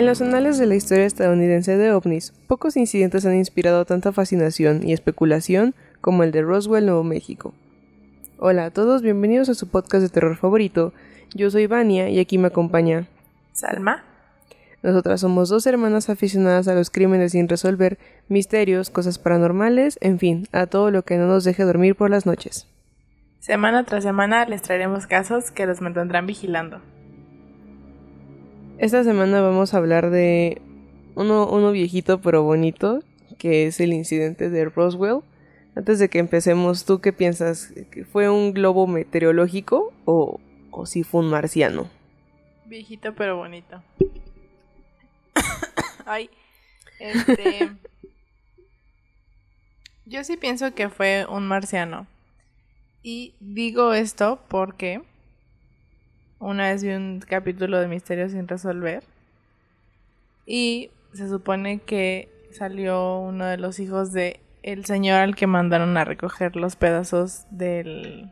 En los anales de la historia estadounidense de ovnis, pocos incidentes han inspirado tanta fascinación y especulación como el de Roswell, Nuevo México. Hola a todos, bienvenidos a su podcast de terror favorito. Yo soy Vania y aquí me acompaña Salma. Nosotras somos dos hermanas aficionadas a los crímenes sin resolver, misterios, cosas paranormales, en fin, a todo lo que no nos deje dormir por las noches. Semana tras semana les traeremos casos que los mantendrán vigilando. Esta semana vamos a hablar de uno, viejito pero bonito, que es el incidente de Roswell. Antes de que empecemos, ¿tú qué piensas? ¿Fue un globo meteorológico o, o si fue un marciano? Viejito pero bonito. Ay, este... Yo sí pienso que fue un marciano. Y digo esto porque una vez vi un capítulo de Misterios sin resolver. Y se supone que salió uno de los hijos de el señor al que mandaron a recoger los pedazos del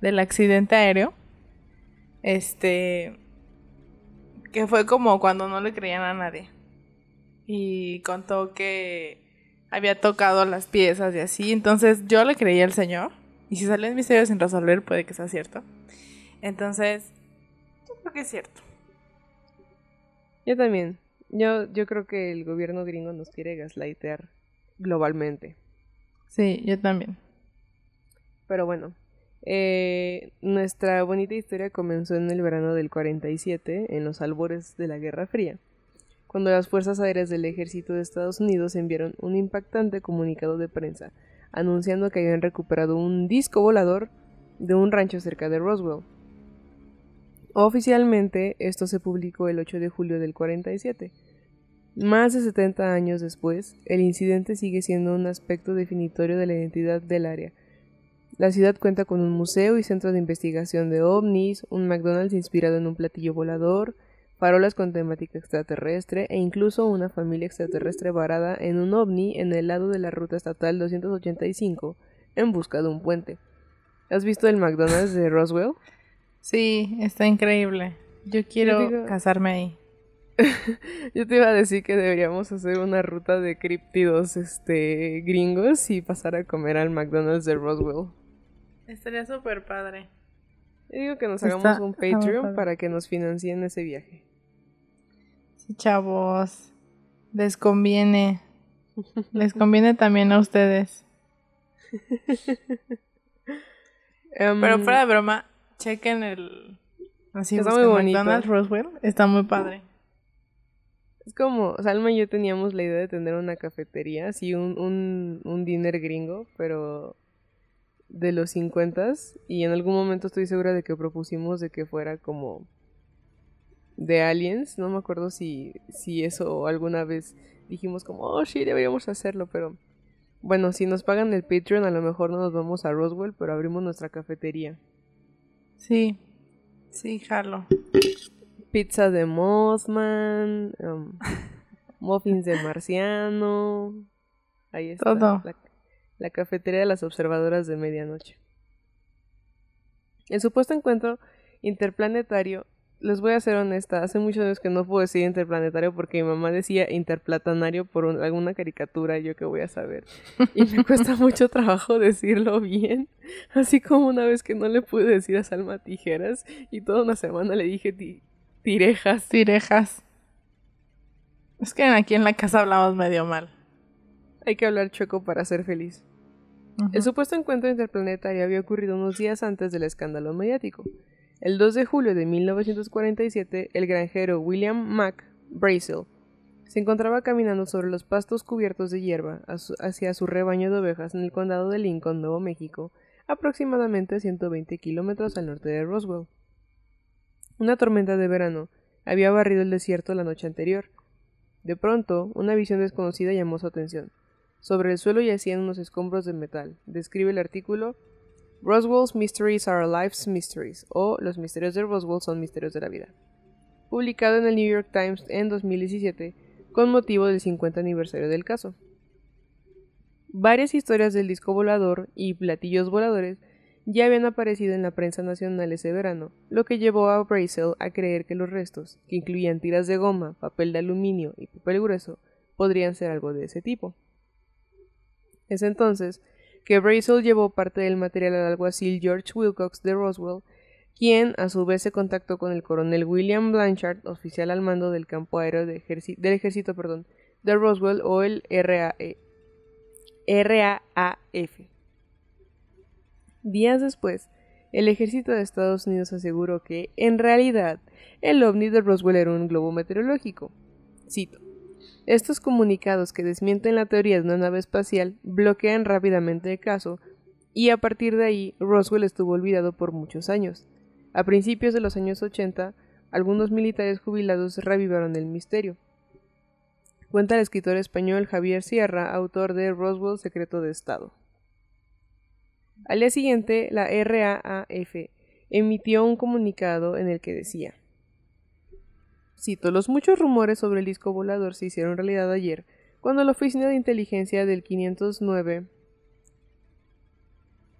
del accidente aéreo. Este que fue como cuando no le creían a nadie. Y contó que había tocado las piezas y así. Entonces yo le creí al señor. Y si sale en Misterios sin resolver, puede que sea cierto. Entonces, yo creo que es cierto. Yo también. Yo, yo creo que el gobierno gringo nos quiere gaslightear globalmente. Sí, yo también. Pero bueno, eh, nuestra bonita historia comenzó en el verano del 47, en los albores de la Guerra Fría, cuando las Fuerzas Aéreas del Ejército de Estados Unidos enviaron un impactante comunicado de prensa anunciando que habían recuperado un disco volador de un rancho cerca de Roswell. Oficialmente, esto se publicó el 8 de julio del 47. Más de 70 años después, el incidente sigue siendo un aspecto definitorio de la identidad del área. La ciudad cuenta con un museo y centro de investigación de ovnis, un McDonald's inspirado en un platillo volador, farolas con temática extraterrestre e incluso una familia extraterrestre varada en un ovni en el lado de la ruta estatal 285 en busca de un puente. ¿Has visto el McDonald's de Roswell? Sí, está increíble. Yo quiero casarme ahí. Yo te iba a decir que deberíamos hacer una ruta de criptidos este, gringos y pasar a comer al McDonald's de Roswell. Estaría súper padre. Yo digo que nos hagamos un Patreon para que nos financien ese viaje. Sí, chavos. Les conviene. Les conviene también a ustedes. Pero Em, fuera de broma, chequen el. Así Está muy bonito. McDonald's Roswell. Está muy padre. Es como, Salma y yo teníamos la idea de tener una cafetería, así un, un, un dinner gringo, pero de los 50 y en algún momento estoy segura de que propusimos de que fuera como de aliens, no me acuerdo si, si eso alguna vez dijimos como, oh sí, deberíamos hacerlo, pero bueno, si nos pagan el Patreon a lo mejor no nos vamos a Roswell, pero abrimos nuestra cafetería. Sí. Sí, jalo. Pizza de Mothman, um, muffins de marciano. Ahí está. Todo. La, la cafetería de las observadoras de medianoche. El supuesto encuentro interplanetario, les voy a ser honesta, hace muchos años que no puedo decir interplanetario porque mi mamá decía interplatanario por un- alguna caricatura, yo que voy a saber. Y me cuesta mucho trabajo decirlo bien. Así como una vez que no le pude decir a Salma tijeras y toda una semana le dije ti- tirejas. Tirejas. Es que aquí en la casa hablamos medio mal. Hay que hablar chueco para ser feliz. El supuesto encuentro interplanetario había ocurrido unos días antes del escándalo mediático. El 2 de julio de 1947, el granjero William Mack Brazel se encontraba caminando sobre los pastos cubiertos de hierba hacia su rebaño de ovejas en el condado de Lincoln, Nuevo México, aproximadamente 120 kilómetros al norte de Roswell. Una tormenta de verano había barrido el desierto la noche anterior. De pronto, una visión desconocida llamó su atención. Sobre el suelo yacían unos escombros de metal. Describe el artículo Roswell's Mysteries are Life's Mysteries o Los misterios de Roswell son misterios de la vida. Publicado en el New York Times en 2017 con motivo del 50 aniversario del caso. Varias historias del disco volador y platillos voladores ya habían aparecido en la prensa nacional ese verano, lo que llevó a Brazel a creer que los restos, que incluían tiras de goma, papel de aluminio y papel grueso, podrían ser algo de ese tipo. Es entonces que Brazel llevó parte del material al alguacil George Wilcox de Roswell, quien a su vez se contactó con el coronel William Blanchard, oficial al mando del campo aéreo del ejército perdón, de Roswell o el RAE, RAAF. Días después, el ejército de Estados Unidos aseguró que, en realidad, el ovni de Roswell era un globo meteorológico. Cito. Estos comunicados que desmienten la teoría de una nave espacial bloquean rápidamente el caso, y a partir de ahí Roswell estuvo olvidado por muchos años. A principios de los años 80, algunos militares jubilados revivaron el misterio. Cuenta el escritor español Javier Sierra, autor de Roswell Secreto de Estado. Al día siguiente, la RAAF emitió un comunicado en el que decía Cito, los muchos rumores sobre el disco volador se hicieron realidad ayer, cuando la oficina de inteligencia del 509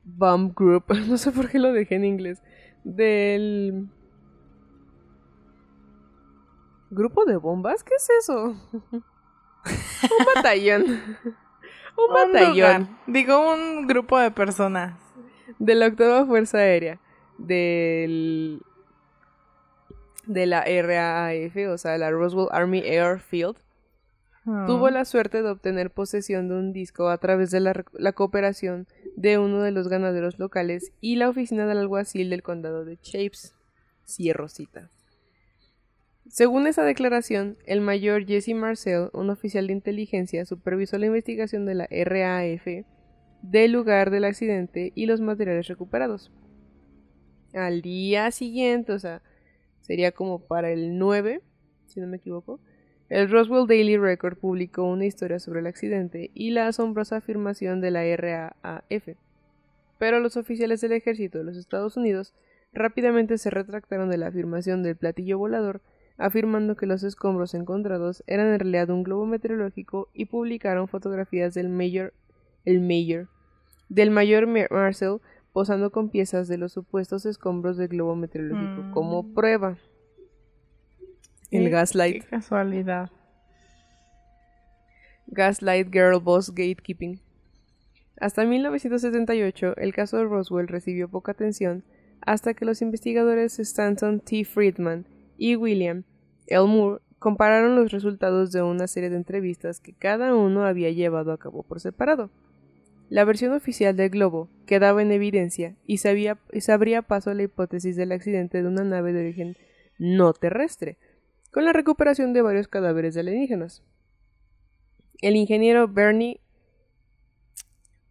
Bomb Group, no sé por qué lo dejé en inglés, del grupo de bombas, ¿qué es eso? un batallón. un batallón. Digo un grupo de personas. De la octava fuerza aérea del de la RAAF, o sea, la Roswell Army Airfield, ah. tuvo la suerte de obtener posesión de un disco a través de la, cooperación de uno de los ganaderos locales y la oficina del alguacil del condado de Chapes, Cierrosita. Según esa declaración, el mayor Jesse Marcel, un oficial de inteligencia, supervisó la investigación de la RAF del lugar del accidente y los materiales recuperados. Al día siguiente, o sea, sería como para el 9, si no me equivoco, el Roswell Daily Record publicó una historia sobre el accidente y la asombrosa afirmación de la RAAF. Pero los oficiales del ejército de los Estados Unidos rápidamente se retractaron de la afirmación del platillo volador, afirmando que los escombros encontrados eran en realidad un globo meteorológico y publicaron fotografías del mayor, el mayor, del mayor Marcel posando con piezas de los supuestos escombros del globo meteorológico como mm. prueba. El gaslight. Qué casualidad. Gaslight Girl Boss Gatekeeping. Hasta 1978, el caso de Roswell recibió poca atención hasta que los investigadores Stanton T. Friedman y William L. Moore compararon los resultados de una serie de entrevistas que cada uno había llevado a cabo por separado. La versión oficial del globo quedaba en evidencia y se, abría paso a la hipótesis del accidente de una nave de origen no terrestre, con la recuperación de varios cadáveres de alienígenas. El ingeniero Bernie.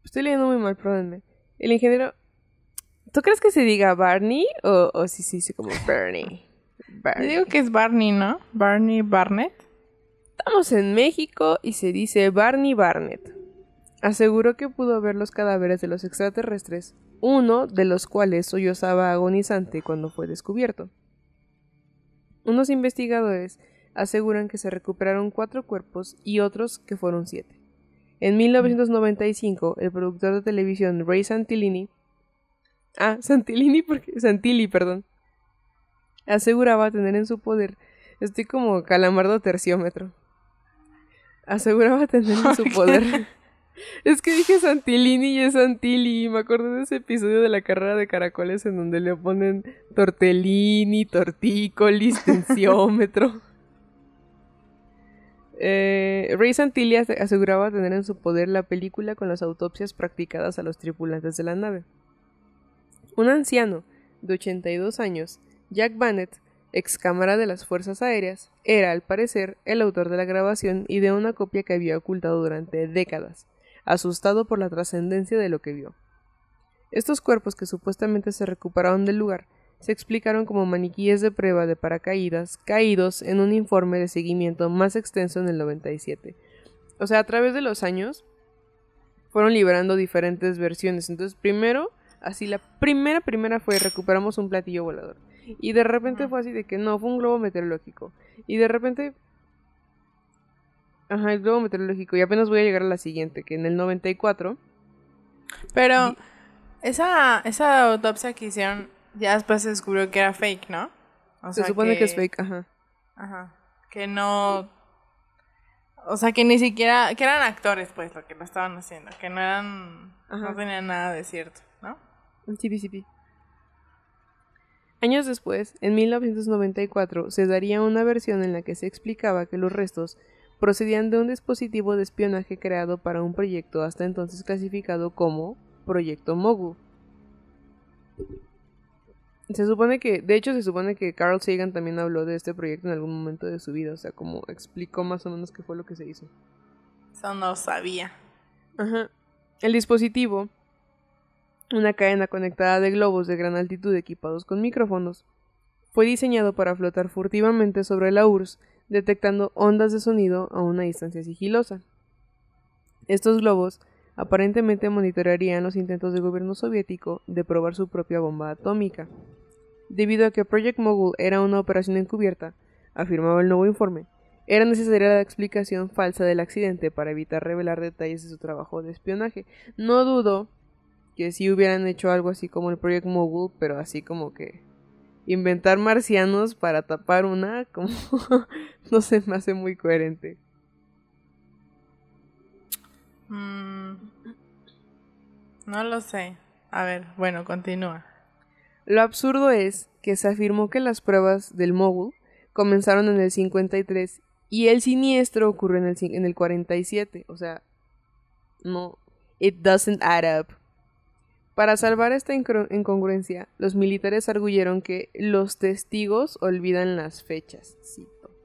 Estoy leyendo muy mal, perdónenme. El ingeniero. ¿Tú crees que se diga Barney o, o si se dice como Bernie? Yo digo que es Barney, ¿no? Barney Barnett. Estamos en México y se dice Barney Barnett aseguró que pudo ver los cadáveres de los extraterrestres, uno de los cuales sollozaba agonizante cuando fue descubierto. Unos investigadores aseguran que se recuperaron cuatro cuerpos y otros que fueron siete. En 1995, el productor de televisión Ray Santilini Ah, Santilini porque Santilli, perdón. Aseguraba tener en su poder Estoy como calamardo terciómetro. Aseguraba tener en su poder Es que dije Santilini y es Santilli. Me acuerdo de ese episodio de la carrera de caracoles en donde le ponen tortellini, tortícolis, tensiómetro. eh, Ray Santilli aseguraba tener en su poder la película con las autopsias practicadas a los tripulantes de la nave. Un anciano de 82 años, Jack Bannett, ex cámara de las Fuerzas Aéreas, era, al parecer, el autor de la grabación y de una copia que había ocultado durante décadas asustado por la trascendencia de lo que vio. Estos cuerpos que supuestamente se recuperaron del lugar se explicaron como maniquíes de prueba de paracaídas caídos en un informe de seguimiento más extenso en el 97. O sea, a través de los años fueron liberando diferentes versiones. Entonces, primero, así la primera primera fue recuperamos un platillo volador. Y de repente fue así de que no, fue un globo meteorológico. Y de repente Ajá, el globo meteorológico. Y apenas voy a llegar a la siguiente, que en el 94. Pero, Esa, esa autopsia que hicieron, ya después se descubrió que era fake, ¿no? se supone que... es fake, ajá. Ajá. Que no. O sea, que ni siquiera. Que eran actores, pues, lo que lo estaban haciendo. Que no eran. No tenían nada de cierto, ¿no? Sí, sí, sí. Años después, en 1994, se daría una versión en la que se explicaba que los restos procedían de un dispositivo de espionaje creado para un proyecto hasta entonces clasificado como Proyecto Mogu. Se supone que, de hecho se supone que Carl Sagan también habló de este proyecto en algún momento de su vida, o sea, como explicó más o menos qué fue lo que se hizo. Eso no sabía. Ajá. El dispositivo, una cadena conectada de globos de gran altitud equipados con micrófonos, fue diseñado para flotar furtivamente sobre la URSS, detectando ondas de sonido a una distancia sigilosa. Estos globos aparentemente monitorearían los intentos del gobierno soviético de probar su propia bomba atómica. Debido a que Project Mogul era una operación encubierta, afirmaba el nuevo informe, era necesaria la explicación falsa del accidente para evitar revelar detalles de su trabajo de espionaje. No dudo que si hubieran hecho algo así como el Project Mogul, pero así como que inventar marcianos para tapar una, como no se me hace muy coherente. Mm, no lo sé. A ver, bueno, continúa. Lo absurdo es que se afirmó que las pruebas del Mogul comenzaron en el 53 y el siniestro ocurrió en el, en el 47. O sea, no. It doesn't add up. Para salvar esta incongruencia, los militares arguyeron que los testigos olvidan las fechas.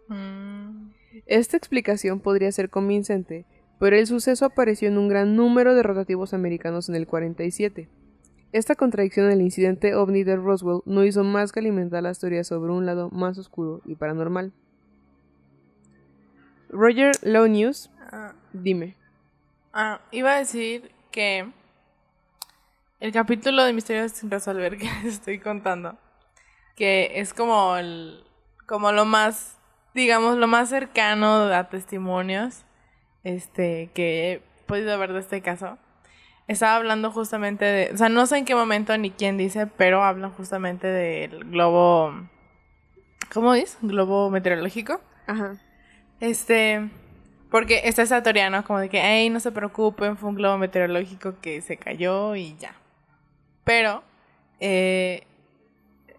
Mm. Esta explicación podría ser convincente pero el suceso apareció en un gran número de rotativos americanos en el 47. Esta contradicción del incidente ovni de Roswell no hizo más que alimentar la historia sobre un lado más oscuro y paranormal. Roger Low News, ah. dime. Ah, iba a decir que el capítulo de Misterios sin resolver que les estoy contando, que es como el, como lo más, digamos, lo más cercano a testimonios este, que he podido ver de este caso, estaba hablando justamente de, o sea, no sé en qué momento ni quién dice, pero hablan justamente del globo, ¿cómo dice? Globo meteorológico. Ajá. Este, porque está esa teoría, ¿no? Como de que, hey, no se preocupen, fue un globo meteorológico que se cayó y ya. Pero, eh,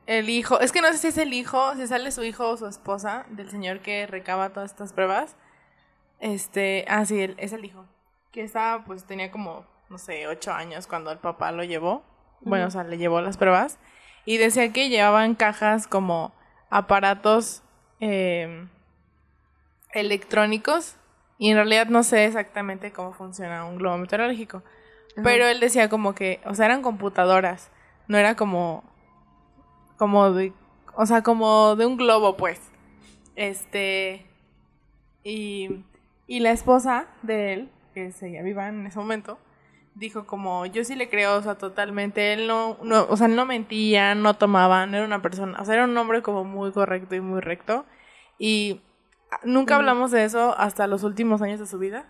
el hijo, es que no sé si es el hijo, si sale su hijo o su esposa del señor que recaba todas estas pruebas este, ah, sí, es el hijo. Que estaba, pues tenía como, no sé, ocho años cuando el papá lo llevó. Bueno, o sea, le llevó las pruebas. Y decía que llevaban cajas como aparatos em, electrónicos. Y en realidad no sé exactamente cómo funciona un globo meteorológico. Pero él decía como que, o sea, eran computadoras. No era como, como de, o sea, como de un globo, pues. Este, y y la esposa de él, que seguía viva en ese momento, dijo como, yo sí le creo, o sea, totalmente, él no, no, o sea, no mentía, no tomaba, no era una persona, o sea, era un hombre como muy correcto y muy recto. Y nunca hablamos de eso hasta los últimos años de su vida,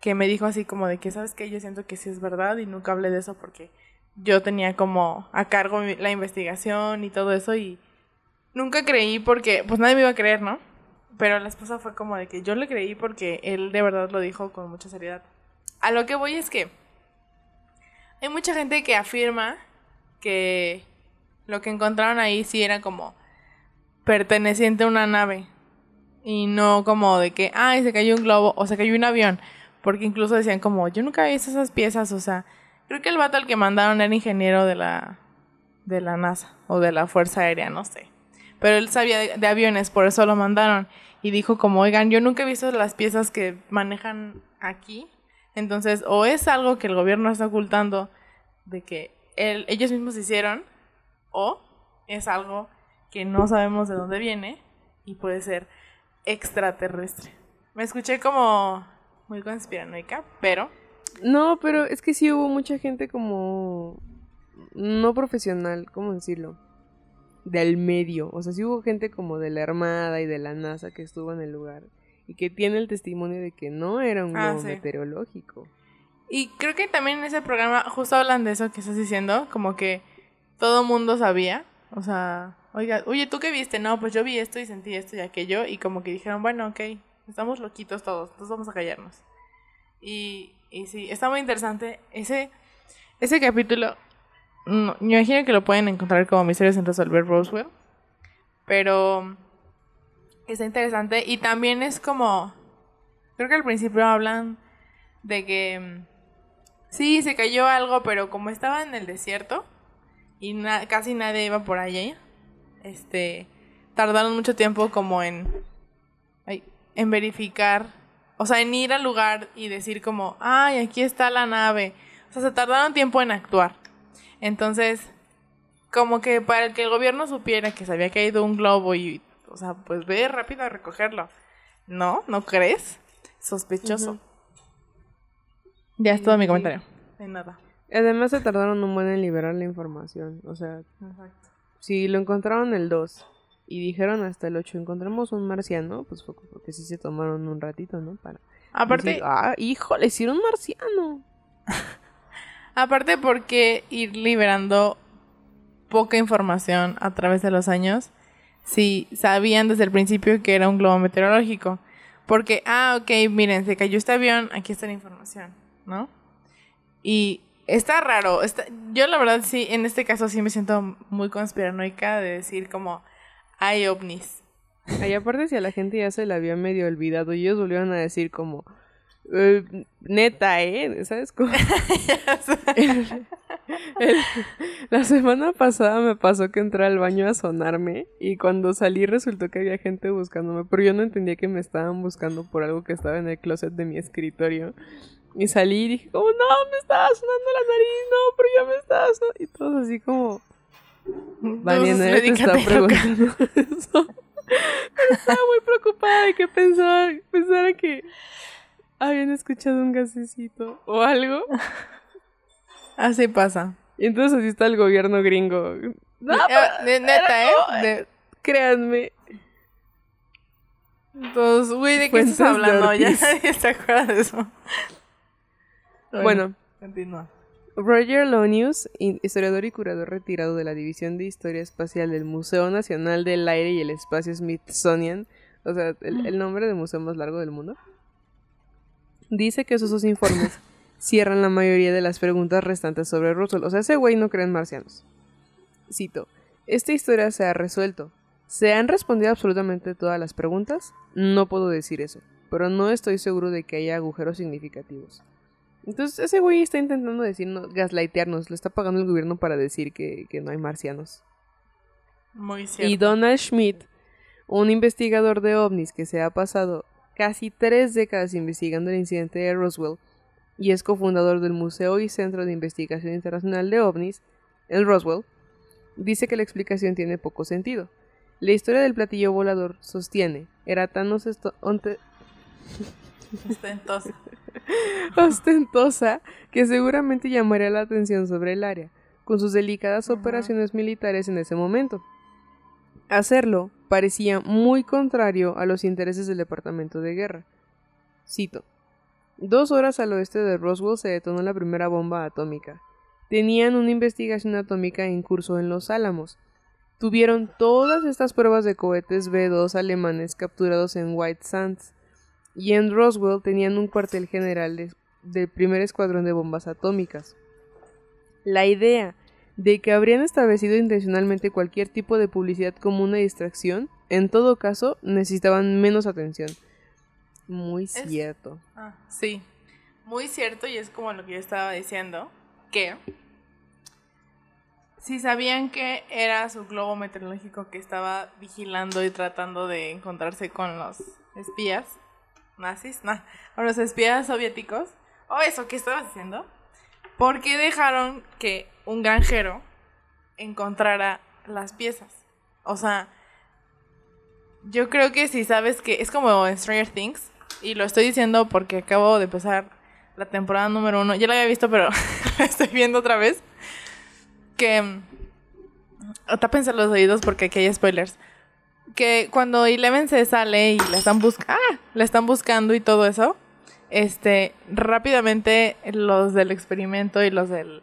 que me dijo así como de que, ¿sabes qué? Yo siento que sí es verdad y nunca hablé de eso porque yo tenía como a cargo la investigación y todo eso y nunca creí porque, pues nadie me iba a creer, ¿no? Pero la esposa fue como de que yo le creí porque él de verdad lo dijo con mucha seriedad. A lo que voy es que hay mucha gente que afirma que lo que encontraron ahí sí era como perteneciente a una nave y no como de que, ay, se cayó un globo o se cayó un avión, porque incluso decían como, yo nunca he visto esas piezas, o sea, creo que el vato al que mandaron era ingeniero de la de la NASA o de la Fuerza Aérea, no sé. Pero él sabía de aviones, por eso lo mandaron y dijo como, oigan, yo nunca he visto las piezas que manejan aquí. Entonces, o es algo que el gobierno está ocultando de que ellos mismos hicieron, o es algo que no sabemos de dónde viene y puede ser extraterrestre. Me escuché como muy conspiranoica, pero... No, pero es que sí hubo mucha gente como... no profesional, ¿cómo decirlo? del medio. O sea, sí hubo gente como de la Armada y de la NASA que estuvo en el lugar y que tiene el testimonio de que no era un ah, globo meteorológico. Y creo que también en ese programa justo hablan de eso que estás diciendo, como que todo mundo sabía, o sea, oiga, oye, ¿tú qué viste? No, pues yo vi esto y sentí esto y aquello, y como que dijeron, bueno, ok, estamos loquitos todos, entonces vamos a callarnos. Y, y sí, está muy interesante. Ese, ese capítulo, no, me imagino que lo pueden encontrar como Misterios en Resolver Roswell, pero está interesante y también es como, creo que al principio hablan de que Sí, se cayó algo, pero como estaba en el desierto y casi nadie iba por allí, este, tardaron mucho tiempo como en, en verificar, o sea, en ir al lugar y decir como, ay, aquí está la nave. O sea, se tardaron tiempo en actuar. Entonces, como que para que el gobierno supiera que se había caído un globo y, o sea, pues ve rápido a recogerlo. ¿No? ¿No crees? Sospechoso. Ya es todo mi comentario. De nada. Además se tardaron un buen en liberar la información. O sea, Exacto. si lo encontraron el 2 y dijeron hasta el 8 encontramos un marciano, pues fue porque sí se tomaron un ratito, ¿no? Para Aparte, ah, híjole, hicieron un marciano. Aparte porque ir liberando poca información a través de los años, si sabían desde el principio que era un globo meteorológico. Porque, ah, ok, miren, se cayó este avión, aquí está la información. ¿no? Y está raro. Está, yo la verdad sí, en este caso sí me siento muy conspiranoica de decir como hay ovnis. Y aparte si a la gente ya se la había medio olvidado y ellos volvieron a decir como eh, neta, ¿eh? ¿Sabes cómo? la semana pasada me pasó que entré al baño a sonarme y cuando salí resultó que había gente buscándome, pero yo no entendía que me estaban buscando por algo que estaba en el closet de mi escritorio. Y salí y dije, como, no, me estaba sonando la nariz, no, pero ya me estaba sonando. Y todos así como... Vania nadie te está preguntando eso. Pero estaba muy preocupada de que pensaba, pensara que habían escuchado un gasecito o algo. Así pasa. Y entonces así está el gobierno gringo. No, de, neta, ¿eh? Créanme. Entonces, güey, ¿de qué estás hablando? Ya nadie se acuerda de eso. Bueno, Roger Lonius, historiador y curador retirado de la División de Historia Espacial del Museo Nacional del Aire y el Espacio Smithsonian, o sea, el, nombre del museo más largo del mundo, dice que esos dos informes cierran la mayoría de las preguntas restantes sobre Roswell. O sea, ese güey no cree en marcianos. Cito, esta historia se ha resuelto. ¿Se han respondido absolutamente todas las preguntas? No puedo decir eso, pero no estoy seguro de que haya agujeros significativos. Entonces ese güey está intentando decirnos, gaslightearnos, lo está pagando el gobierno para decir que, no hay marcianos. Muy cierto. Y Donald Schmidt, un investigador de ovnis que se ha pasado casi tres décadas investigando el incidente de Roswell y es cofundador del Museo y Centro de Investigación Internacional de OVNIs en Roswell, dice que la explicación tiene poco sentido. La historia del platillo volador sostiene, era tan ostentosa ostentosa que seguramente llamaría la atención sobre el área, con sus delicadas operaciones militares en ese momento. Hacerlo parecía muy contrario a los intereses del Departamento de Guerra. Cito. Dos horas al oeste de Roswell se detonó la primera bomba atómica. Tenían una investigación atómica en curso en Los Álamos. Tuvieron todas estas pruebas de cohetes B-2 alemanes capturados en White Sands y en Roswell tenían un cuartel general del primer escuadrón de bombas atómicas. La idea de que habrían establecido intencionalmente cualquier tipo de publicidad como una distracción, en todo caso, necesitaban menos atención. Muy cierto. Ah, sí, muy cierto y es como lo que yo estaba diciendo, que si sabían que era su globo meteorológico que estaba vigilando y tratando de encontrarse con los espías, nazis, no, a los espías soviéticos, o eso, ¿qué estabas haciendo? ¿Por qué dejaron que un granjero encontrara las piezas? O sea, yo creo que si sabes que es como Stranger Things, y lo estoy diciendo porque acabo de empezar la temporada número uno, ya la había visto, pero la estoy viendo otra vez, que... Mm, tápense los oídos porque aquí hay spoilers que cuando Eleven se sale y la están buscando, ah, la están buscando y todo eso, este, rápidamente los del experimento y los del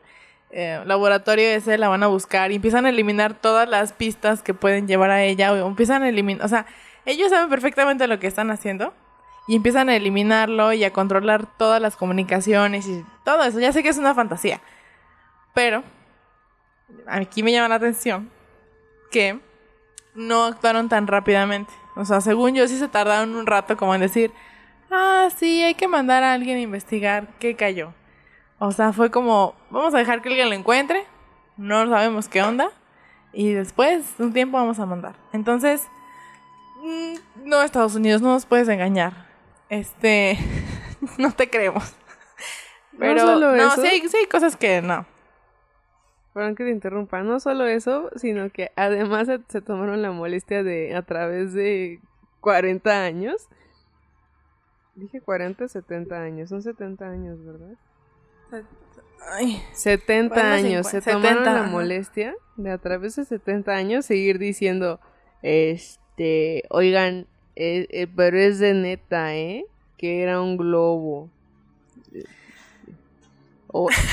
eh, laboratorio ese la van a buscar y empiezan a eliminar todas las pistas que pueden llevar a ella o empiezan a eliminar, o sea, ellos saben perfectamente lo que están haciendo y empiezan a eliminarlo y a controlar todas las comunicaciones y todo eso. Ya sé que es una fantasía, pero aquí me llama la atención que no actuaron tan rápidamente. O sea, según yo sí se tardaron un rato como en decir, ah, sí, hay que mandar a alguien a investigar qué cayó. O sea, fue como, vamos a dejar que alguien lo encuentre, no sabemos qué onda, y después, un tiempo vamos a mandar. Entonces, mm, no, Estados Unidos, no nos puedes engañar. Este, no te creemos. Pero, no, solo no sí, hay, sí hay cosas que no. Perdón que te interrumpa, no solo eso, sino que además se, tomaron la molestia de, a través de 40 años, dije 40, 70 años, son 70 años, ¿verdad? Ay, 70 años, se tomaron la molestia de a través de 70 años seguir diciendo, este, oigan, eh, eh, pero es de neta, ¿eh? Que era un globo.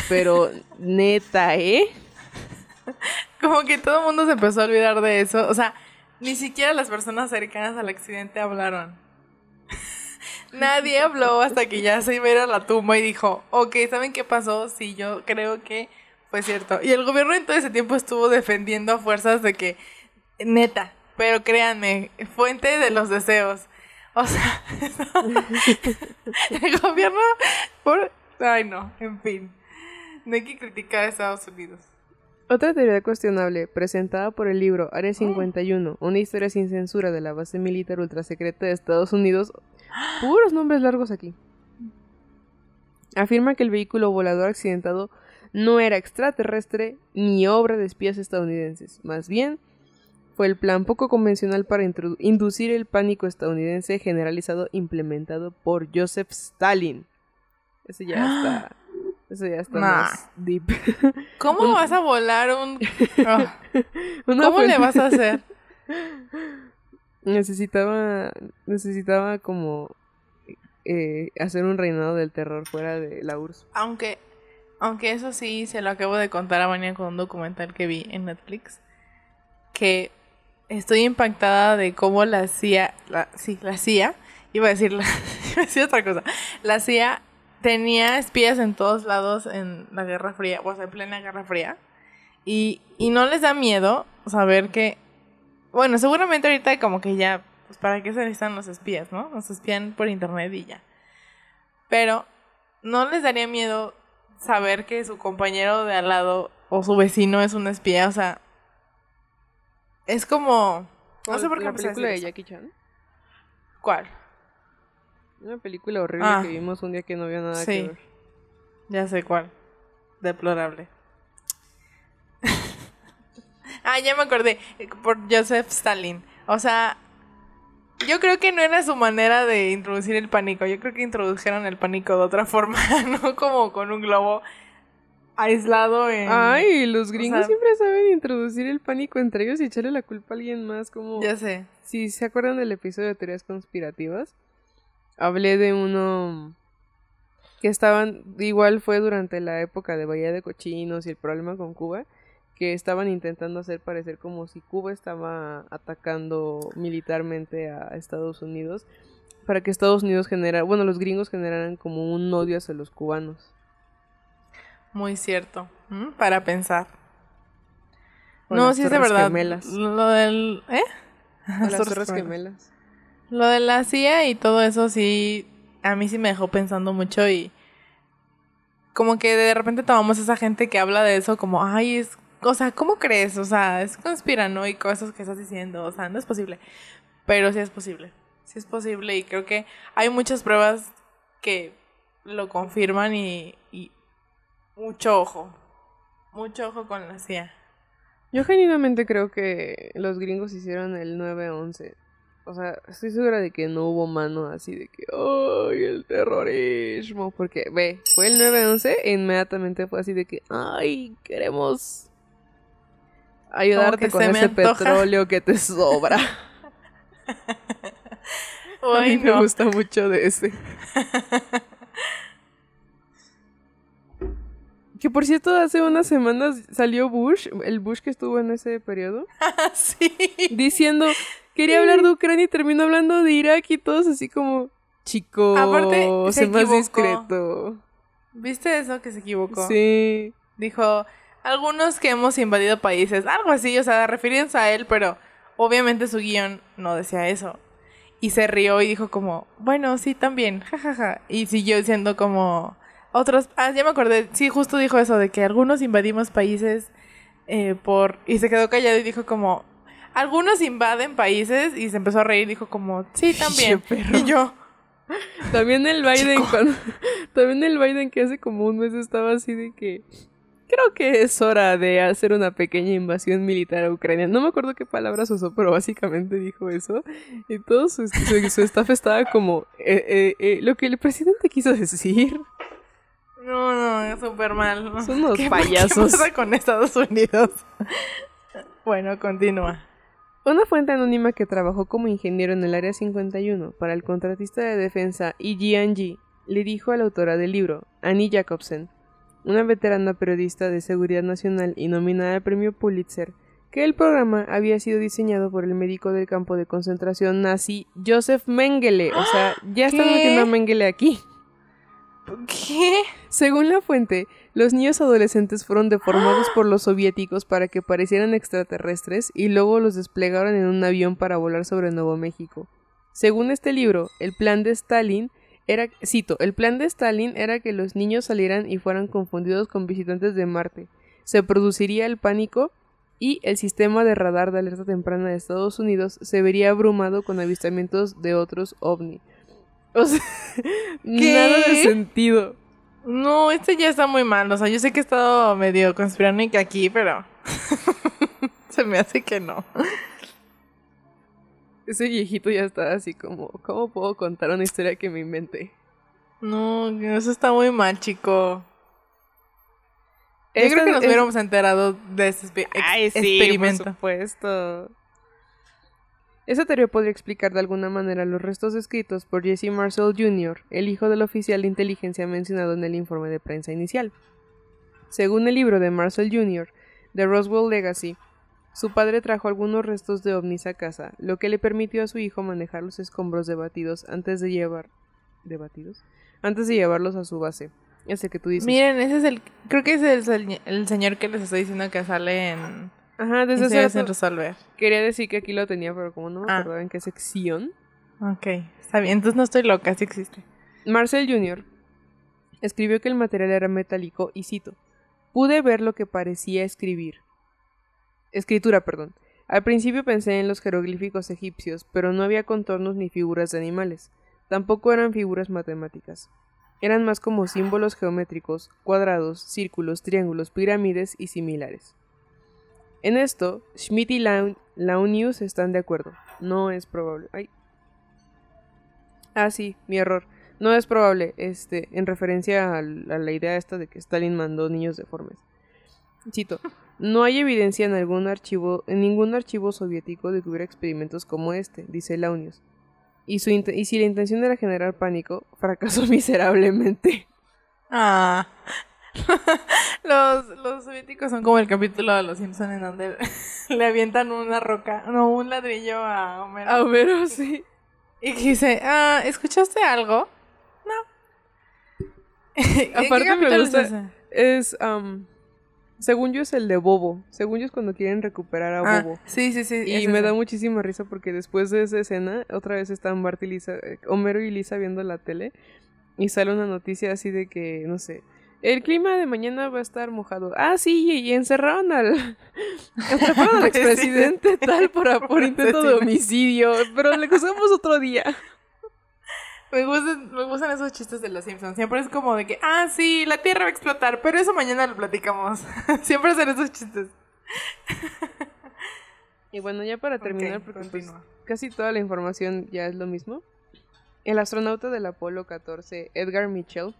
pero neta, ¿eh? Como que todo el mundo se empezó a olvidar de eso. O sea, ni siquiera las personas cercanas al accidente hablaron. Nadie habló hasta que ya se iba a ir a la tumba y dijo, ok, ¿saben qué pasó? Sí, yo creo que fue cierto. Y el gobierno en todo ese tiempo estuvo defendiendo a fuerzas de que, neta, pero créanme, fuente de los deseos. O sea, el gobierno, por... Ay no, en fin. No hay que criticar a Estados Unidos. Otra teoría cuestionable, presentada por el libro Área 51, una historia sin censura de la base militar ultrasecreta de Estados Unidos, Puros nombres largos aquí. Afirma que el vehículo volador accidentado no era extraterrestre ni obra de espías estadounidenses. Más bien, fue el plan poco convencional para inducir el pánico estadounidense generalizado implementado por Joseph Stalin. Eso ya está. Eso ya está más deep. ¿Cómo vas a volar un.? Ah. ¿Cómo le vas a hacer? Necesitaba, necesitaba como eh, hacer un reinado del terror fuera de la URSS. Aunque, aunque eso sí, se lo acabo de contar a Vania con un documental que vi en Netflix, que estoy impactada de cómo la CIA, la, sí, la CIA, iba a decir, la, iba a decir otra cosa, la CIA tenía espías en todos lados en la Guerra Fría, o sea, en plena Guerra Fría, y, y no les da miedo saber que bueno, seguramente ahorita como que ya, pues para qué se necesitan los espías, ¿no? Nos espían por internet y ya. Pero, ¿no les daría miedo saber que su compañero de al lado o su vecino es un espía? O sea, es como... No sé por qué... ¿La película de Jackie Chan? ¿Cuál? Una película horrible ah. que vimos un día que no había nada que ver. Ya sé cuál. Deplorable. Ah, ya me acordé. Por Joseph Stalin. O sea, yo creo que no era su manera de introducir el pánico. Yo creo que introdujeron el pánico de otra forma, no como con un globo aislado en... Ay, los gringos siempre saben introducir el pánico entre ellos y echarle la culpa a alguien más, como... Ya sé. Si se acuerdan del episodio de teorías conspirativas, hablé de uno que estaban, igual fue durante la época de Bahía de Cochinos y el problema con Cuba, que estaban intentando hacer parecer como si Cuba estaba atacando militarmente a Estados Unidos para que Estados Unidos generara, bueno, los gringos generaran como un odio hacia los cubanos. Muy cierto, para pensar. no, sí es de verdad. Lo del, ¿eh? las torres gemelas. Lo de la CIA y todo eso sí, a mí sí me dejó pensando mucho y como que de repente tomamos esa gente que habla de eso como, ay, es o sea, ¿cómo crees? O sea, es conspiranoico eso que estás diciendo, o sea, no es posible. Pero sí es posible, sí es posible y creo que hay muchas pruebas que lo confirman y, y mucho ojo, mucho ojo con la CIA. Yo genuinamente creo que los gringos hicieron el 9-11 o sea, estoy segura de que no hubo mano así de que, ¡ay, el terrorismo! Porque, ve, fue el 9-11 e inmediatamente fue así de que, ¡ay, queremos ayudarte con ese petróleo que te sobra! Ay, A mí me gusta mucho de ese. Que por cierto, hace unas semanas salió Bush, el Bush que estuvo en ese periodo. sí. Diciendo, quería hablar de Ucrania y terminó hablando de Irak y todos así como, chico, Aparte, se sé más discreto. ¿Viste eso que se equivocó? Sí. Dijo, algunos que hemos invadido países, algo así, o sea, refiriéndose a él, pero obviamente su guion no decía eso. Y se rió y dijo como, bueno, sí, también, jajaja. Y siguió diciendo como, otros, ah, ya me acordé, sí, justo dijo eso, de que algunos invadimos países eh, por... Y se quedó callado y dijo como, algunos invaden países y se empezó a reír y dijo como, sí, también. Perro. Y yo, También el Biden, cuando, también el Biden que hace como un mes estaba así de que creo que es hora de hacer una pequeña invasión militar a Ucrania. No me acuerdo qué palabras usó, pero básicamente dijo eso. Y todo su, su- su staff estaba como eh, eh, eh, lo que el presidente quiso decir. no, no, súper mal. Son unos ¿Qué- payasos. ¿Qué pasa con Estados Unidos? bueno, continúa. Una fuente anónima que trabajó como ingeniero en el Área 51 para el contratista de defensa EG&G le dijo a la autora del libro, Annie Jacobsen, una veterana periodista de seguridad nacional y nominada al premio Pulitzer, que el programa había sido diseñado por el médico del campo de concentración nazi Joseph Mengele. O sea, ya están metiendo a Mengele aquí. ¿Qué? Según la fuente, los niños adolescentes fueron deformados por los soviéticos para que parecieran extraterrestres y luego los desplegaron en un avión para volar sobre Nuevo México. Según este libro, el plan de Stalin era, cito, el plan de Stalin era que los niños salieran y fueran confundidos con visitantes de Marte. Se produciría el pánico y el sistema de radar de alerta temprana de Estados Unidos se vería abrumado con avistamientos de otros ovni. O sea, nada de sentido. No, este ya está muy mal. O sea, yo sé que he estado medio conspiranoica aquí, pero. Se me hace que no. Ese viejito ya está así como, ¿cómo puedo contar una historia que me inventé? No, eso está muy mal, chico. Yo creo que nos es- hubiéramos enterado de ese expe- ex- experimento. por supuesto. Esa teoría podría explicar de alguna manera los restos descritos por Jesse Marcel Jr., el hijo del oficial de inteligencia mencionado en el informe de prensa inicial. Según el libro de Marcel Jr., The Roswell Legacy, su padre trajo algunos restos de ovnis a casa, lo que le permitió a su hijo manejar los escombros debatidos antes de llevar... ¿Debatidos? Antes de llevarlos a su base. Tú dices. Miren, ese es el. Creo que ese es el, el señor que les estoy diciendo que sale en. Ajá, desde sin resolver. quería decir que aquí lo tenía, pero como no me Ah. acordaba en qué sección. Ok, está bien. Entonces no estoy loca, sí existe. Marcel Jr. escribió que el material era metálico y cito: Pude ver lo que parecía escribir. Escritura, perdón. Al principio pensé en los jeroglíficos egipcios, pero no había contornos ni figuras de animales. Tampoco eran figuras matemáticas. Eran más como símbolos geométricos, cuadrados, círculos, triángulos, pirámides y similares. En esto, Schmidt y Lau- Launius están de acuerdo. No es probable. Ay. Ah, sí, mi error. No es probable, este, en referencia a, la idea esta de que Stalin mandó niños deformes. Cito, no hay evidencia en algún archivo, en ningún archivo soviético de que hubiera experimentos como este, dice Launius. Y, y si la intención era generar pánico, fracasó miserablemente. Ah. Los, los soviéticos son como el capítulo de Los Simpson en donde le avientan una roca, no, un ladrillo a Homero. A ver, sí. Y dice, ah, ¿escuchaste algo? No. ¿En qué Aparte me gusta- es am, según yo es el de Bobo. Según yo es cuando quieren recuperar a Ah, Bobo. sí, sí, sí. Y me da muchísima risa porque después de esa escena, otra vez están Bart y Lisa, eh, Homero y Lisa viendo la tele y sale una noticia así de que, no sé, el clima de mañana va a estar mojado. Ah, sí, y encerraron al, al expresidente tal por, por intento de homicidio, pero le juzgamos otro día. Me gustan, me gustan esos chistes de los Simpsons. Siempre es como de que, ah, sí, la Tierra va a explotar, pero eso mañana lo platicamos. Siempre hacen esos chistes. Y bueno, ya para terminar, porque pues, casi toda la información ya es lo mismo. El astronauta del Apolo 14, Edgar Mitchell,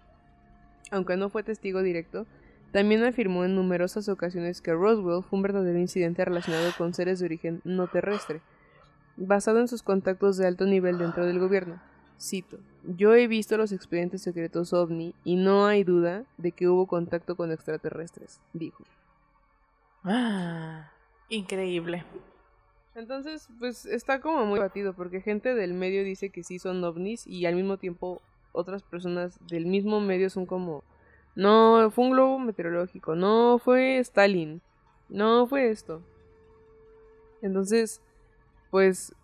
aunque no fue testigo directo, también afirmó en numerosas ocasiones que Roswell fue un verdadero incidente relacionado con seres de origen no terrestre, basado en sus contactos de alto nivel dentro del gobierno. Cito. yo he visto los expedientes secretos ovni y no hay duda de que hubo contacto con extraterrestres, dijo. Ah, increíble. Entonces, pues está como muy batido porque gente del medio dice que sí son ovnis y al mismo tiempo otras personas del mismo medio son como, no, fue un globo meteorológico, no, fue Stalin, no, fue esto. Entonces, pues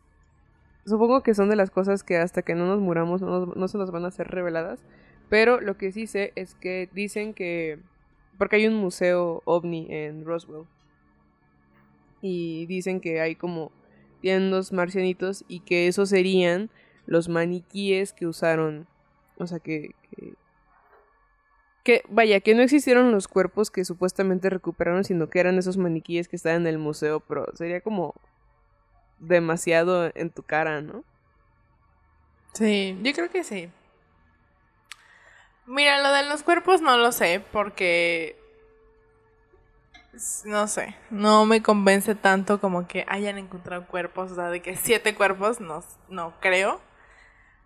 supongo que son de las cosas que hasta que no nos muramos no, se nos van a ser reveladas. Pero lo que sí sé es que dicen que... Porque hay un museo ovni en Roswell. Y dicen que hay como... Tienen dos marcianitos y que esos serían los maniquíes que usaron. O sea, que, que... Vaya, que no existieron los cuerpos que supuestamente recuperaron, sino que eran esos maniquíes que estaban en el museo, pero sería como demasiado en tu cara, ¿no? Sí, yo creo que sí. Mira, lo de los cuerpos no lo sé porque no sé, no me convence tanto como que hayan encontrado cuerpos, o sea, de que siete cuerpos, no, no creo.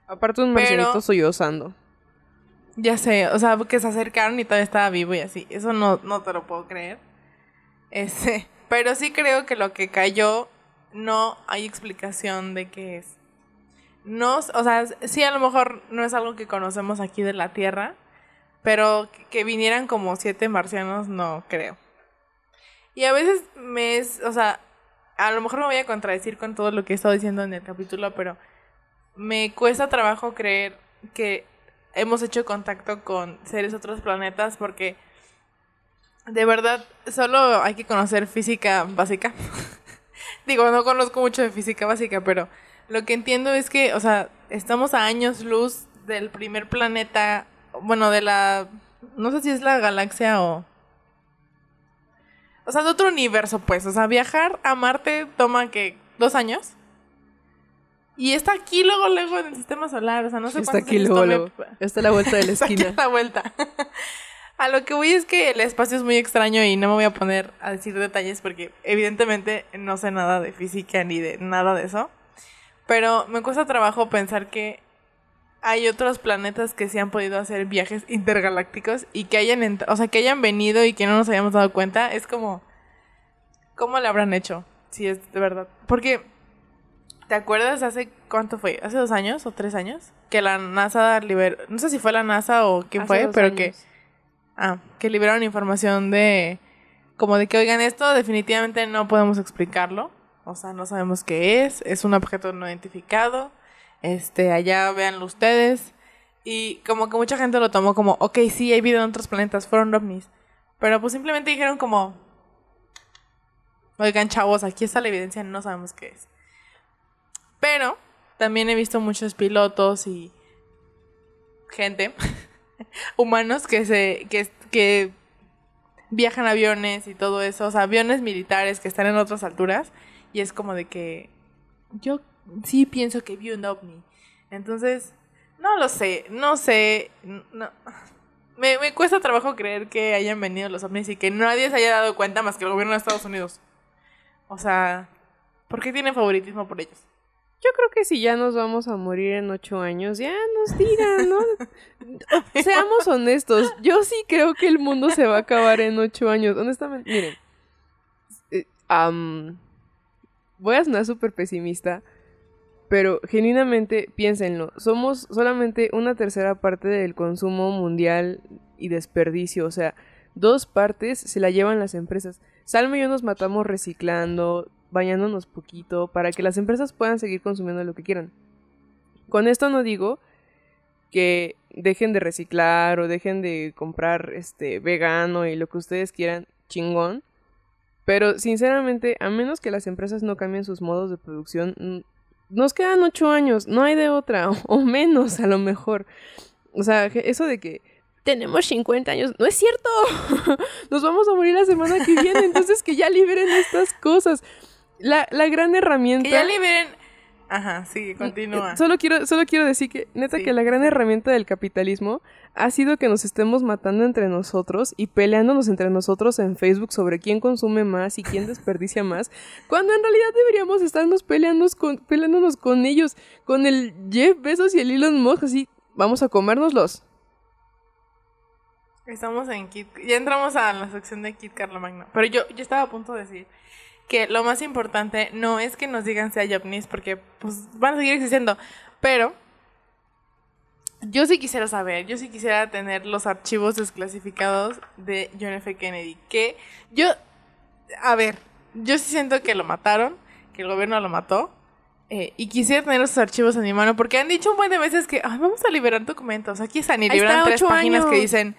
Aparte un marcianito sollozando. Ya sé, o sea, que se acercaron y todavía estaba vivo y así, eso no, no te lo puedo creer. Ese, pero sí creo que lo que cayó no hay explicación de qué es. No, o sea, sí a lo mejor no es algo que conocemos aquí de la Tierra, pero que vinieran como siete marcianos no creo. Y a veces me es, o sea, a lo mejor me voy a contradecir con todo lo que he estado diciendo en el capítulo, pero me cuesta trabajo creer que hemos hecho contacto con seres de otros planetas porque de verdad solo hay que conocer física básica Digo, no conozco mucho de física básica, pero lo que entiendo es que, o sea, estamos a años luz del primer planeta, bueno, de la, no sé si es la galaxia o... O sea, de otro universo, pues. O sea, viajar a Marte toma que dos años. Y está aquí luego, luego en el sistema solar. O sea, no sé Está aquí luego, luego. Está a la vuelta de la esquina. está a la vuelta. A lo que voy es que el espacio es muy extraño y no me voy a poner a decir detalles porque evidentemente no sé nada de física ni de nada de eso. Pero me cuesta trabajo pensar que hay otros planetas que sí han podido hacer viajes intergalácticos y que hayan, o sea, que hayan venido y que no nos hayamos dado cuenta. Es como, ¿cómo lo habrán hecho? Si es de verdad. Porque, ¿te acuerdas hace cuánto fue? ¿Hace dos años o tres años? Que la NASA liberó, no sé si fue la NASA o quién fue, pero que Ah, que liberaron información de. Como de que, oigan, esto definitivamente no podemos explicarlo. O sea, no sabemos qué es. Es un objeto no identificado. Este, allá véanlo ustedes. Y como que mucha gente lo tomó como, ok, sí, hay vida en otros planetas, fueron ovnis. Pero pues simplemente dijeron como, oigan, chavos, aquí está la evidencia, no sabemos qué es. Pero también he visto muchos pilotos y gente humanos que se que, que viajan aviones y todo eso, o sea, aviones militares que están en otras alturas y es como de que yo sí pienso que vi un ovni. Entonces, no lo sé, no sé, no. Me, me cuesta trabajo creer que hayan venido los ovnis y que nadie se haya dado cuenta más que el gobierno de Estados Unidos. O sea, ¿por qué tienen favoritismo por ellos? Yo creo que si ya nos vamos a morir en ocho años, ya nos digan, ¿no? Seamos honestos, yo sí creo que el mundo se va a acabar en ocho años. Honestamente, miren. Eh, voy a sonar súper pesimista, pero genuinamente piénsenlo. Somos solamente una tercera parte del consumo mundial y desperdicio. O sea, dos partes se la llevan las empresas. Salmo y yo nos matamos reciclando, bañándonos poquito para que las empresas puedan seguir consumiendo lo que quieran. Con esto no digo que dejen de reciclar o dejen de comprar este vegano y lo que ustedes quieran, chingón. Pero sinceramente, a menos que las empresas no cambien sus modos de producción, nos quedan ocho años, no hay de otra, o menos a lo mejor. O sea, eso de que tenemos 50 años, no es cierto. Nos vamos a morir la semana que viene, entonces que ya liberen estas cosas la, la gran herramienta. Que ya liberen. Ajá, sí, continúa. Eh, solo quiero, solo quiero decir que, neta, que la gran herramienta del capitalismo ha sido que nos estemos matando entre nosotros y peleándonos entre nosotros en Facebook sobre quién consume más y quién desperdicia más, cuando en realidad deberíamos estarnos peleándonos con, peleándonos con ellos, con el Jeff Bezos y el Elon Musk, así, vamos a comérnoslos. Estamos en Kit. Ya entramos a la sección de Kit Magno. Pero yo, yo estaba a punto de decir que lo más importante no es que nos digan hay ovnis, porque pues van a seguir existiendo. Pero yo sí quisiera saber, yo sí quisiera tener los archivos desclasificados de John F. Kennedy. Que yo, a ver, yo sí siento que lo mataron, que el gobierno lo mató. Eh, y quisiera tener esos archivos en mi mano porque han dicho un buen de veces que vamos a liberar documentos. Aquí están y liberan tres páginas que dicen.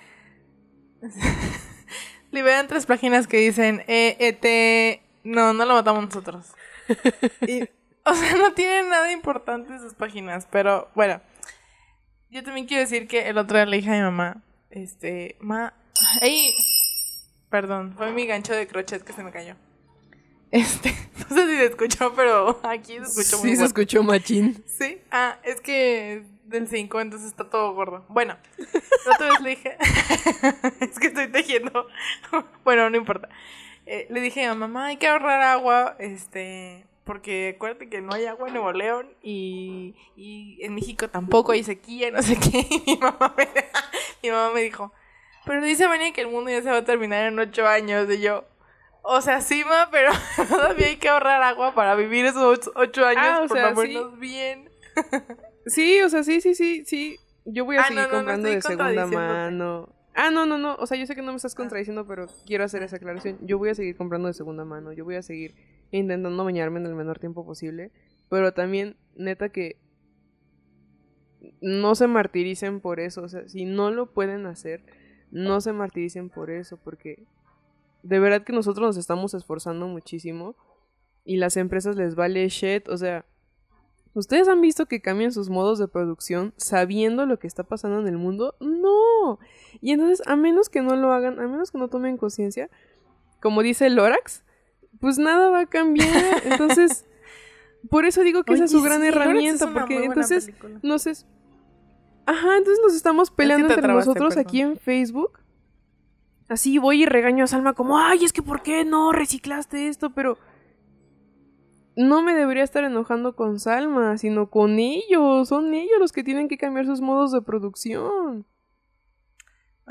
liberan tres páginas que dicen eh, ET. No, no lo matamos nosotros. o sea, no tienen nada importante esas páginas. Pero bueno, yo también quiero decir que el otro día le dije a mi mamá: Este, ma. ¡Ey! Perdón, fue mi gancho de crochet que se me cayó. Este, no sé si se escuchó, pero aquí se escuchó muy Sí, se escuchó machín. Sí, ah, es que del 5, entonces está todo gordo. Bueno, la otra vez le dije, es que estoy tejiendo. bueno, no importa. Eh, le dije a mamá, hay que ahorrar agua, este, porque acuérdate que no hay agua en Nuevo León y, y en México tampoco hay sequía, no sé qué. Y mi mamá me, mi mamá me dijo, pero dice Vania que el mundo ya se va a terminar en ocho años. Y yo, o sea, sí, ma, pero todavía hay que ahorrar agua para vivir esos ocho años ah, o por sea, sí. bien. Sí, o sea, sí, sí, sí, sí. Yo voy a ah, seguir comprando de segunda mano. Ah, no, no, no. O sea, yo sé que no me estás ah. contradiciendo, pero quiero hacer esa aclaración. Yo voy a seguir comprando de segunda mano. Yo voy a seguir intentando bañarme en el menor tiempo posible. Pero también, neta, que no se martiricen por eso. O sea, si no lo pueden hacer, no se martiricen por eso, porque de verdad que nosotros nos estamos esforzando muchísimo y las empresas les vale shit, o sea, ¿ustedes han visto que cambian sus modos de producción sabiendo lo que está pasando en el mundo? No. Y entonces, a menos que no lo hagan, a menos que no tomen conciencia, como dice Lorax, pues nada va a cambiar. Entonces, por eso digo que esa es su gran herramienta, porque entonces, no sé, ajá, entonces nos estamos peleando entre nosotros aquí en Facebook Así voy y regaño a Salma como, ay, es que ¿por qué no reciclaste esto? Pero no me debería estar enojando con Salma, sino con ellos. Son ellos los que tienen que cambiar sus modos de producción.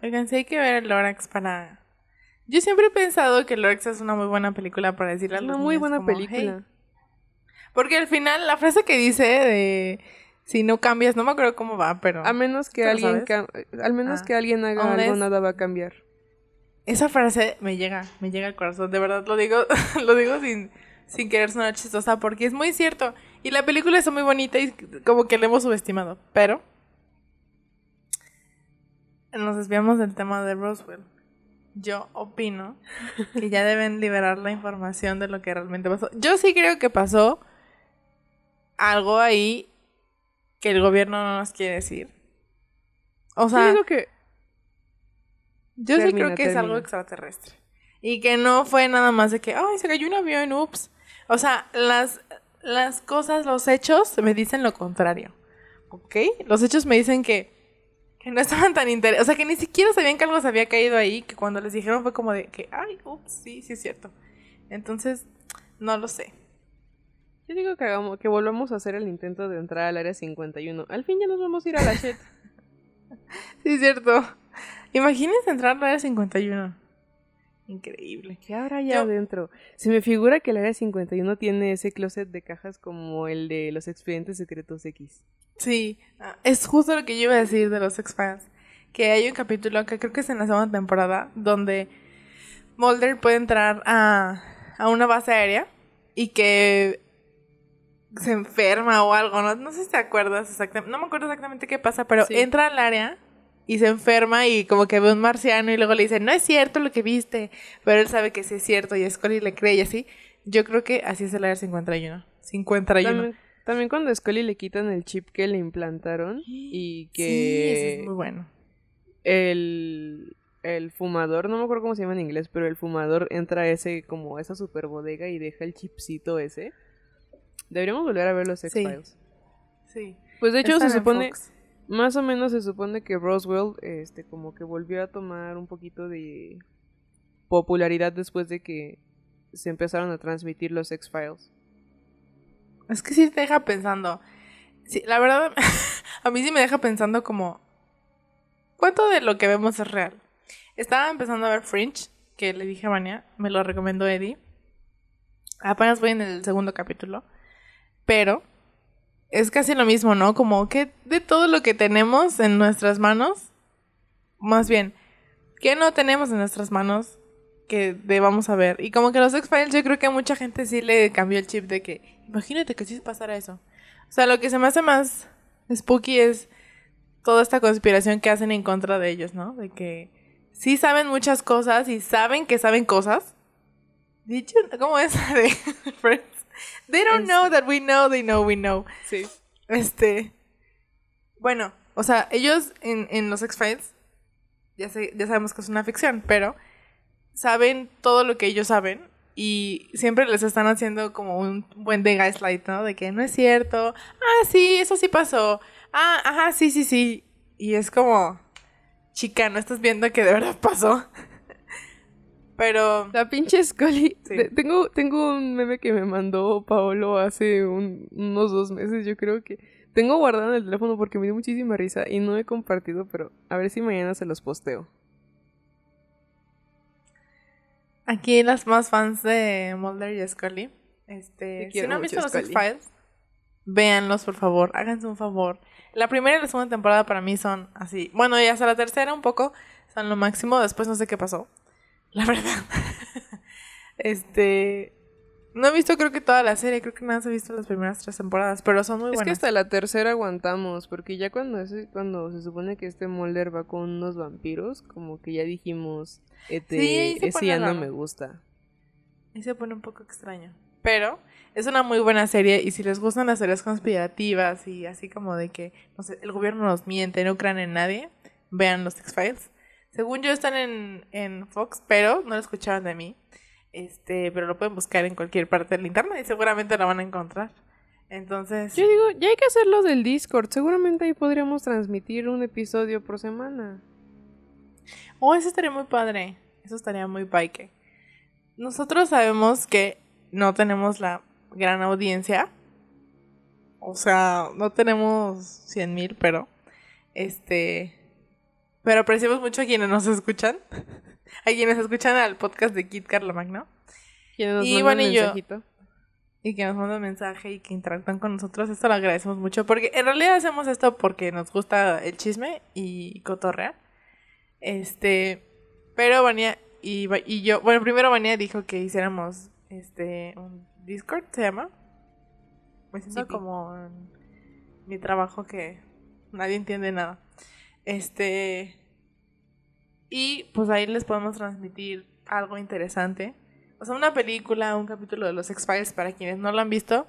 Oigan, si hay que ver el Lorax para... Yo siempre he pensado que Lorax es una muy buena película para decirle a los Una muy buena película. Porque al final la frase que dice de si no cambias, no me acuerdo cómo va, pero... A menos que alguien, al menos ah. que alguien haga algo, nada va a cambiar. Esa frase me llega, me llega al corazón, de verdad lo digo, lo digo sin, sin querer sonar chistosa porque es muy cierto. Y la película está muy bonita y como que la hemos subestimado, pero nos desviamos del tema de Roswell. Yo opino que ya deben liberar la información de lo que realmente pasó. Yo sí creo que pasó algo ahí que el gobierno no nos quiere decir. O sea, que yo sí creo que es algo extraterrestre. Y que no fue nada más de que, ay, se cayó un avión, ups. O sea, las, las cosas, los hechos me dicen lo contrario. ¿Ok? Los hechos me dicen que, que no estaban tan interesados. O sea, que ni siquiera sabían que algo se había caído ahí. Que cuando les dijeron fue como de que, ay, ups, sí, sí es cierto. Entonces, no lo sé. Yo digo que hagamos, que volvamos a hacer el intento de entrar al área 51. Al fin ya nos vamos a ir a la chat. sí, es cierto. Imagínense entrar al área 51. Increíble. ¿Qué habrá allá adentro? Se me figura que el área 51 tiene ese closet de cajas como el de los expedientes secretos X. Sí, ah, es justo lo que yo iba a decir de los X-Files. Que hay un capítulo que creo que es en la segunda temporada donde Mulder puede entrar a, a una base aérea y que se enferma o algo, no, no sé si te acuerdas exactamente, no me acuerdo exactamente qué pasa, pero entra al área y se enferma y como que ve un marciano y luego le dice, no es cierto lo que viste, pero él sabe que sí es cierto y Scully le cree y así. Yo creo que así es el área 51. 51. También, también cuando a Scully le quitan el chip que le implantaron y que... Sí, eso es muy bueno. El, el fumador, no me acuerdo cómo se llama en inglés, pero el fumador entra a ese, como a esa super bodega y deja el chipcito ese. Deberíamos volver a ver los X-Files. Sí. Pues de hecho se supone... Más o menos se supone que Roswell, este, como que volvió a tomar un poquito de popularidad después de que se empezaron a transmitir los X-Files. Es que sí te deja pensando. Sí, la verdad, a mí sí me deja pensando como, ¿cuánto de lo que vemos es real? Estaba empezando a ver Fringe, que le dije a Vania, me lo recomendó Eddie. Apenas voy en el segundo capítulo. Pero es casi lo mismo, ¿no? Como que de todo lo que tenemos en nuestras manos, más bien, ¿qué no tenemos en nuestras manos que debamos saber? Y como que los X-Files, yo creo que a mucha gente sí le cambió el chip de que, imagínate que sí pasara eso. O sea, lo que se me hace más spooky es toda esta conspiración que hacen en contra de ellos, ¿no? De que sí saben muchas cosas y saben que saben cosas. Dicho, ¿cómo es? De. They don't know that we know, they know we know. Sí. Este. Bueno, o sea, ellos en, en los X-Files, ya, sé- ya sabemos que es una ficción, pero saben todo lo que ellos saben y siempre les están haciendo como un buen de gaslight, ¿no? De que no es cierto. Ah, sí, eso sí pasó. Ah, ajá, sí, sí, sí. Y es como, chica, no estás viendo que de verdad pasó. pero La pinche Scully. Sí. tengo, tengo un meme que me mandó Paolo hace un- unos dos meses, yo creo que. Tengo guardado en el teléfono porque me dio muchísima risa y no he compartido, pero a ver si mañana se los posteo. Aquí las más fans de Mulder y Scully. Este, Te si no han visto los. X-Files, véanlos, por favor. Háganse un favor. La primera y la segunda temporada para mí son así. Bueno, y hasta la tercera un poco son lo máximo. Después no sé qué pasó. La verdad. este. No he visto creo que toda la serie. Creo que nada más he visto las primeras tres temporadas. Pero son muy Es que buenas. hasta la tercera aguantamos, porque ya cuando, ese- cuando se supone que este Mulder va con unos vampiros, como que ya dijimos, este, Sí, ese ya no me gusta. Y se pone un poco extraño. Pero es una muy buena serie y si les gustan las series conspirativas y así como de que, no sé, el gobierno nos miente, no crean en nadie, vean los X-Files. Según yo están en, en Fox, pero no lo escucharon de mí. Este, pero lo pueden buscar en cualquier parte del internet y seguramente lo van a encontrar. Entonces, Yo digo, ya hay que hacerlo del Discord, seguramente ahí podríamos transmitir un episodio por semana. oh, eso estaría muy padre. Eso estaría muy paike. Nosotros sabemos que no tenemos la gran audiencia. O sea, no tenemos 100 mil, pero. Este. Pero apreciamos mucho a quienes nos escuchan. a quienes escuchan al podcast de Kit Carlomagno. ¿Quién nos Y bueno, y yo-? Y que nos mandan mensaje y que interactúan con nosotros. Esto lo agradecemos mucho. Porque en realidad hacemos esto porque nos gusta el chisme y cotorrear. Este. Pero Vania y, y yo. Bueno, primero Vania dijo que hiciéramos este. Un Discord, se llama. Me siento Sí, como en mi trabajo que nadie entiende nada. Este. Y pues ahí les podemos transmitir algo interesante. O sea, una película, un capítulo de los X-Files para quienes no lo han visto.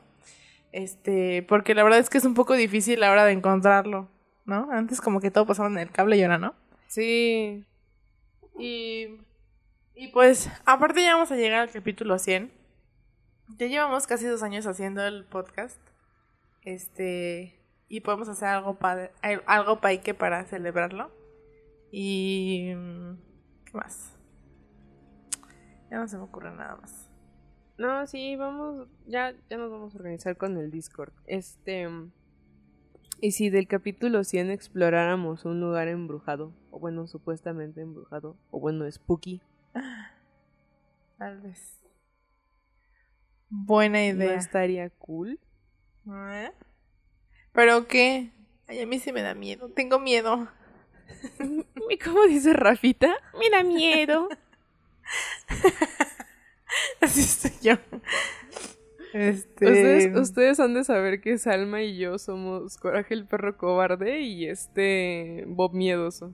Este, porque la verdad es que es un poco difícil la hora de encontrarlo, ¿no? Antes como que todo pasaba en el cable y ahora no. Sí. Y, y pues, aparte ya vamos a llegar al capítulo 100. Ya llevamos casi dos años haciendo el podcast. Este, y podemos hacer algo padre, al- algo paique para celebrarlo. Y, mm, ¿qué más? Ya no se me ocurre nada más. No, sí, vamos, ya, ya nos vamos a organizar con el Discord. Este, y si del capítulo 100 exploráramos un lugar embrujado, o bueno, supuestamente embrujado, o bueno, spooky, Tal vez. Buena ¿no idea. estaría cool? ¿Eh? ¿Pero qué? Ay, a mí sí me da miedo. Tengo miedo. ¿Y cómo dice Rafita? Me da miedo. Así estoy yo. Este. Ustedes, ustedes han de saber que Salma y yo somos Coraje el perro cobarde y este Bob miedoso.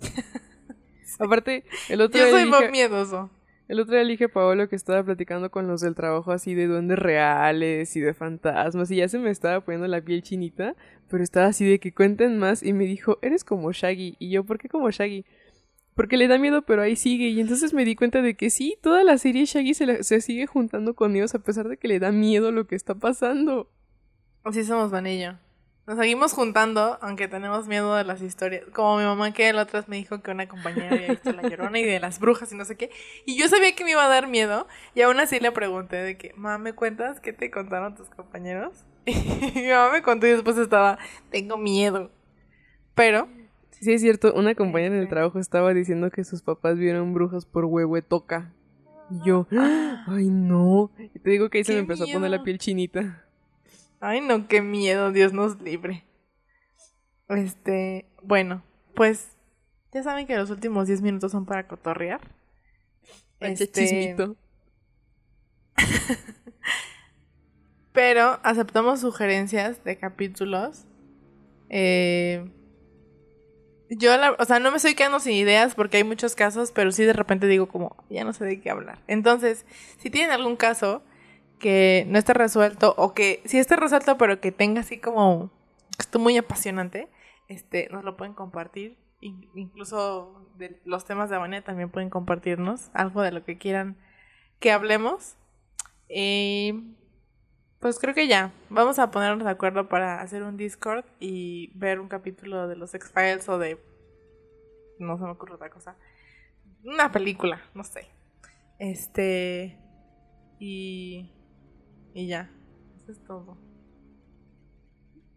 Aparte, el otro Yo día soy dije- Bob miedoso. El otro día le dije a Paolo que estaba platicando con los del trabajo así de duendes reales y de fantasmas y ya se me estaba poniendo la piel chinita, pero estaba así de que cuenten más y me dijo, eres como Shaggy. Y yo, ¿por qué como Shaggy? Porque le da miedo, pero ahí sigue. Y entonces me di cuenta de que sí, toda la serie Shaggy se, sigue juntando con ellos a pesar de que le da miedo lo que está pasando. Así somos Vanillo. Nos seguimos juntando, aunque tenemos miedo de las historias. Como mi mamá que la otra vez me dijo que una compañera había visto La Llorona y de las brujas y no sé qué. Y yo sabía que me iba a dar miedo. Y aún así le pregunté de que, mamá, ¿me cuentas qué te contaron tus compañeros? Y mi mamá me contó y después estaba, tengo miedo. Pero... Sí, es cierto, una compañera en el trabajo estaba diciendo que sus papás vieron brujas por toca Y yo, ay no. Y te digo que ahí se me empezó a poner la piel chinita. Ay no, qué miedo, Dios nos libre. Este, bueno, pues ya saben que los últimos 10 minutos son para cotorrear. Este chismito. Pero aceptamos sugerencias de capítulos. Eh, yo, o sea, no me estoy quedando sin ideas porque hay muchos casos, pero sí de repente digo como, ya no sé de qué hablar. Entonces, si tienen algún caso que no esté resuelto o que sí esté resuelto, pero que tenga así como, esto muy apasionante, este, nos lo pueden compartir. Incluso los temas de Abania también pueden compartirnos algo de lo que quieran que hablemos. Pues creo que ya. Vamos a ponernos de acuerdo para hacer un Discord y ver un capítulo de los X-Files o de. No se me ocurre otra cosa. Una película, no sé. Este. Y. Y ya. Eso es todo.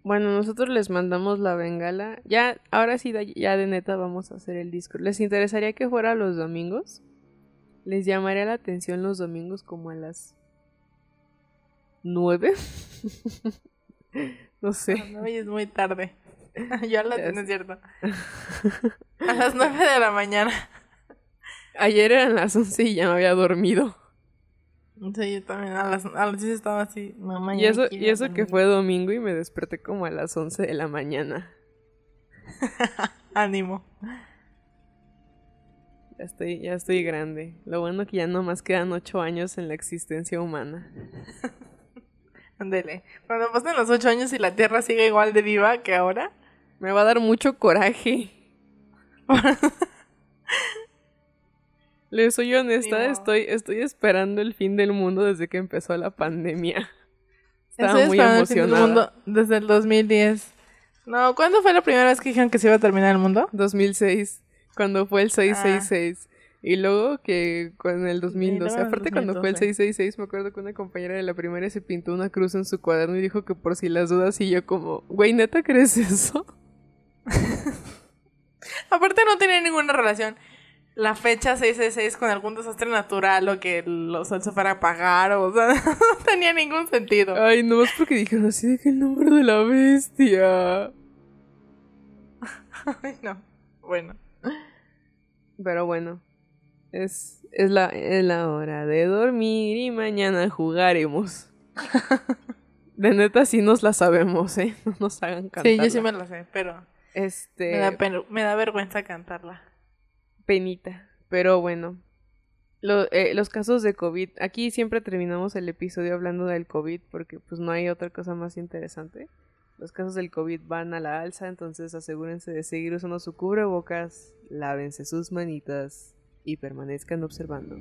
Bueno, nosotros les mandamos la bengala. Ya, ahora sí, ya de neta vamos a hacer el Discord. ¿Les interesaría que fuera los domingos? Les llamaría la atención los domingos como a las nueve. no sé. No, es muy tarde. Yo la tengo, cierto. A las nueve de la mañana. Ayer eran las once y ya me había dormido. Sí, yo también a las, a las estaba así, mamá. Y eso, y eso que fue domingo y me desperté como a las once de la mañana. Ánimo. Ya estoy, ya estoy grande. Lo bueno que ya no más quedan ocho años en la existencia humana. Ándele. Cuando pasen los ocho años y la Tierra sigue igual de viva que ahora. Me va a dar mucho coraje. Le soy honesta, estoy, estoy esperando el fin del mundo desde que empezó la pandemia. Estaba muy emocionada. desde el 2010. No, ¿cuándo fue la primera vez que dijeron que se iba a terminar el mundo? 2006, cuando fue el 666. Ah. Y luego que con el 2012, aparte cuando fue el 666, me acuerdo que una compañera de la primaria se pintó una cruz en su cuaderno y dijo que por si las dudas y yo como, güey, ¿neta crees eso? aparte no tenía ninguna relación la fecha 666 con algún desastre natural o que los sol se fuera a apagar o, sea, no tenía ningún sentido. Ay, no es porque dijeron así de que el nombre de la bestia. Ay, no. Bueno. Pero bueno. Es, es, la, es la hora de dormir y mañana jugaremos. de neta sí nos la sabemos, ¿eh? No nos hagan cantar. Sí, yo sí me la sé, pero... Este... Me da, me da vergüenza cantarla penita. Pero bueno, eh, los casos de COVID, aquí siempre terminamos el episodio hablando del COVID porque pues no hay otra cosa más interesante. Los casos del COVID van a la alza, entonces asegúrense de seguir usando su cubrebocas, lávense sus manitas y permanezcan observando.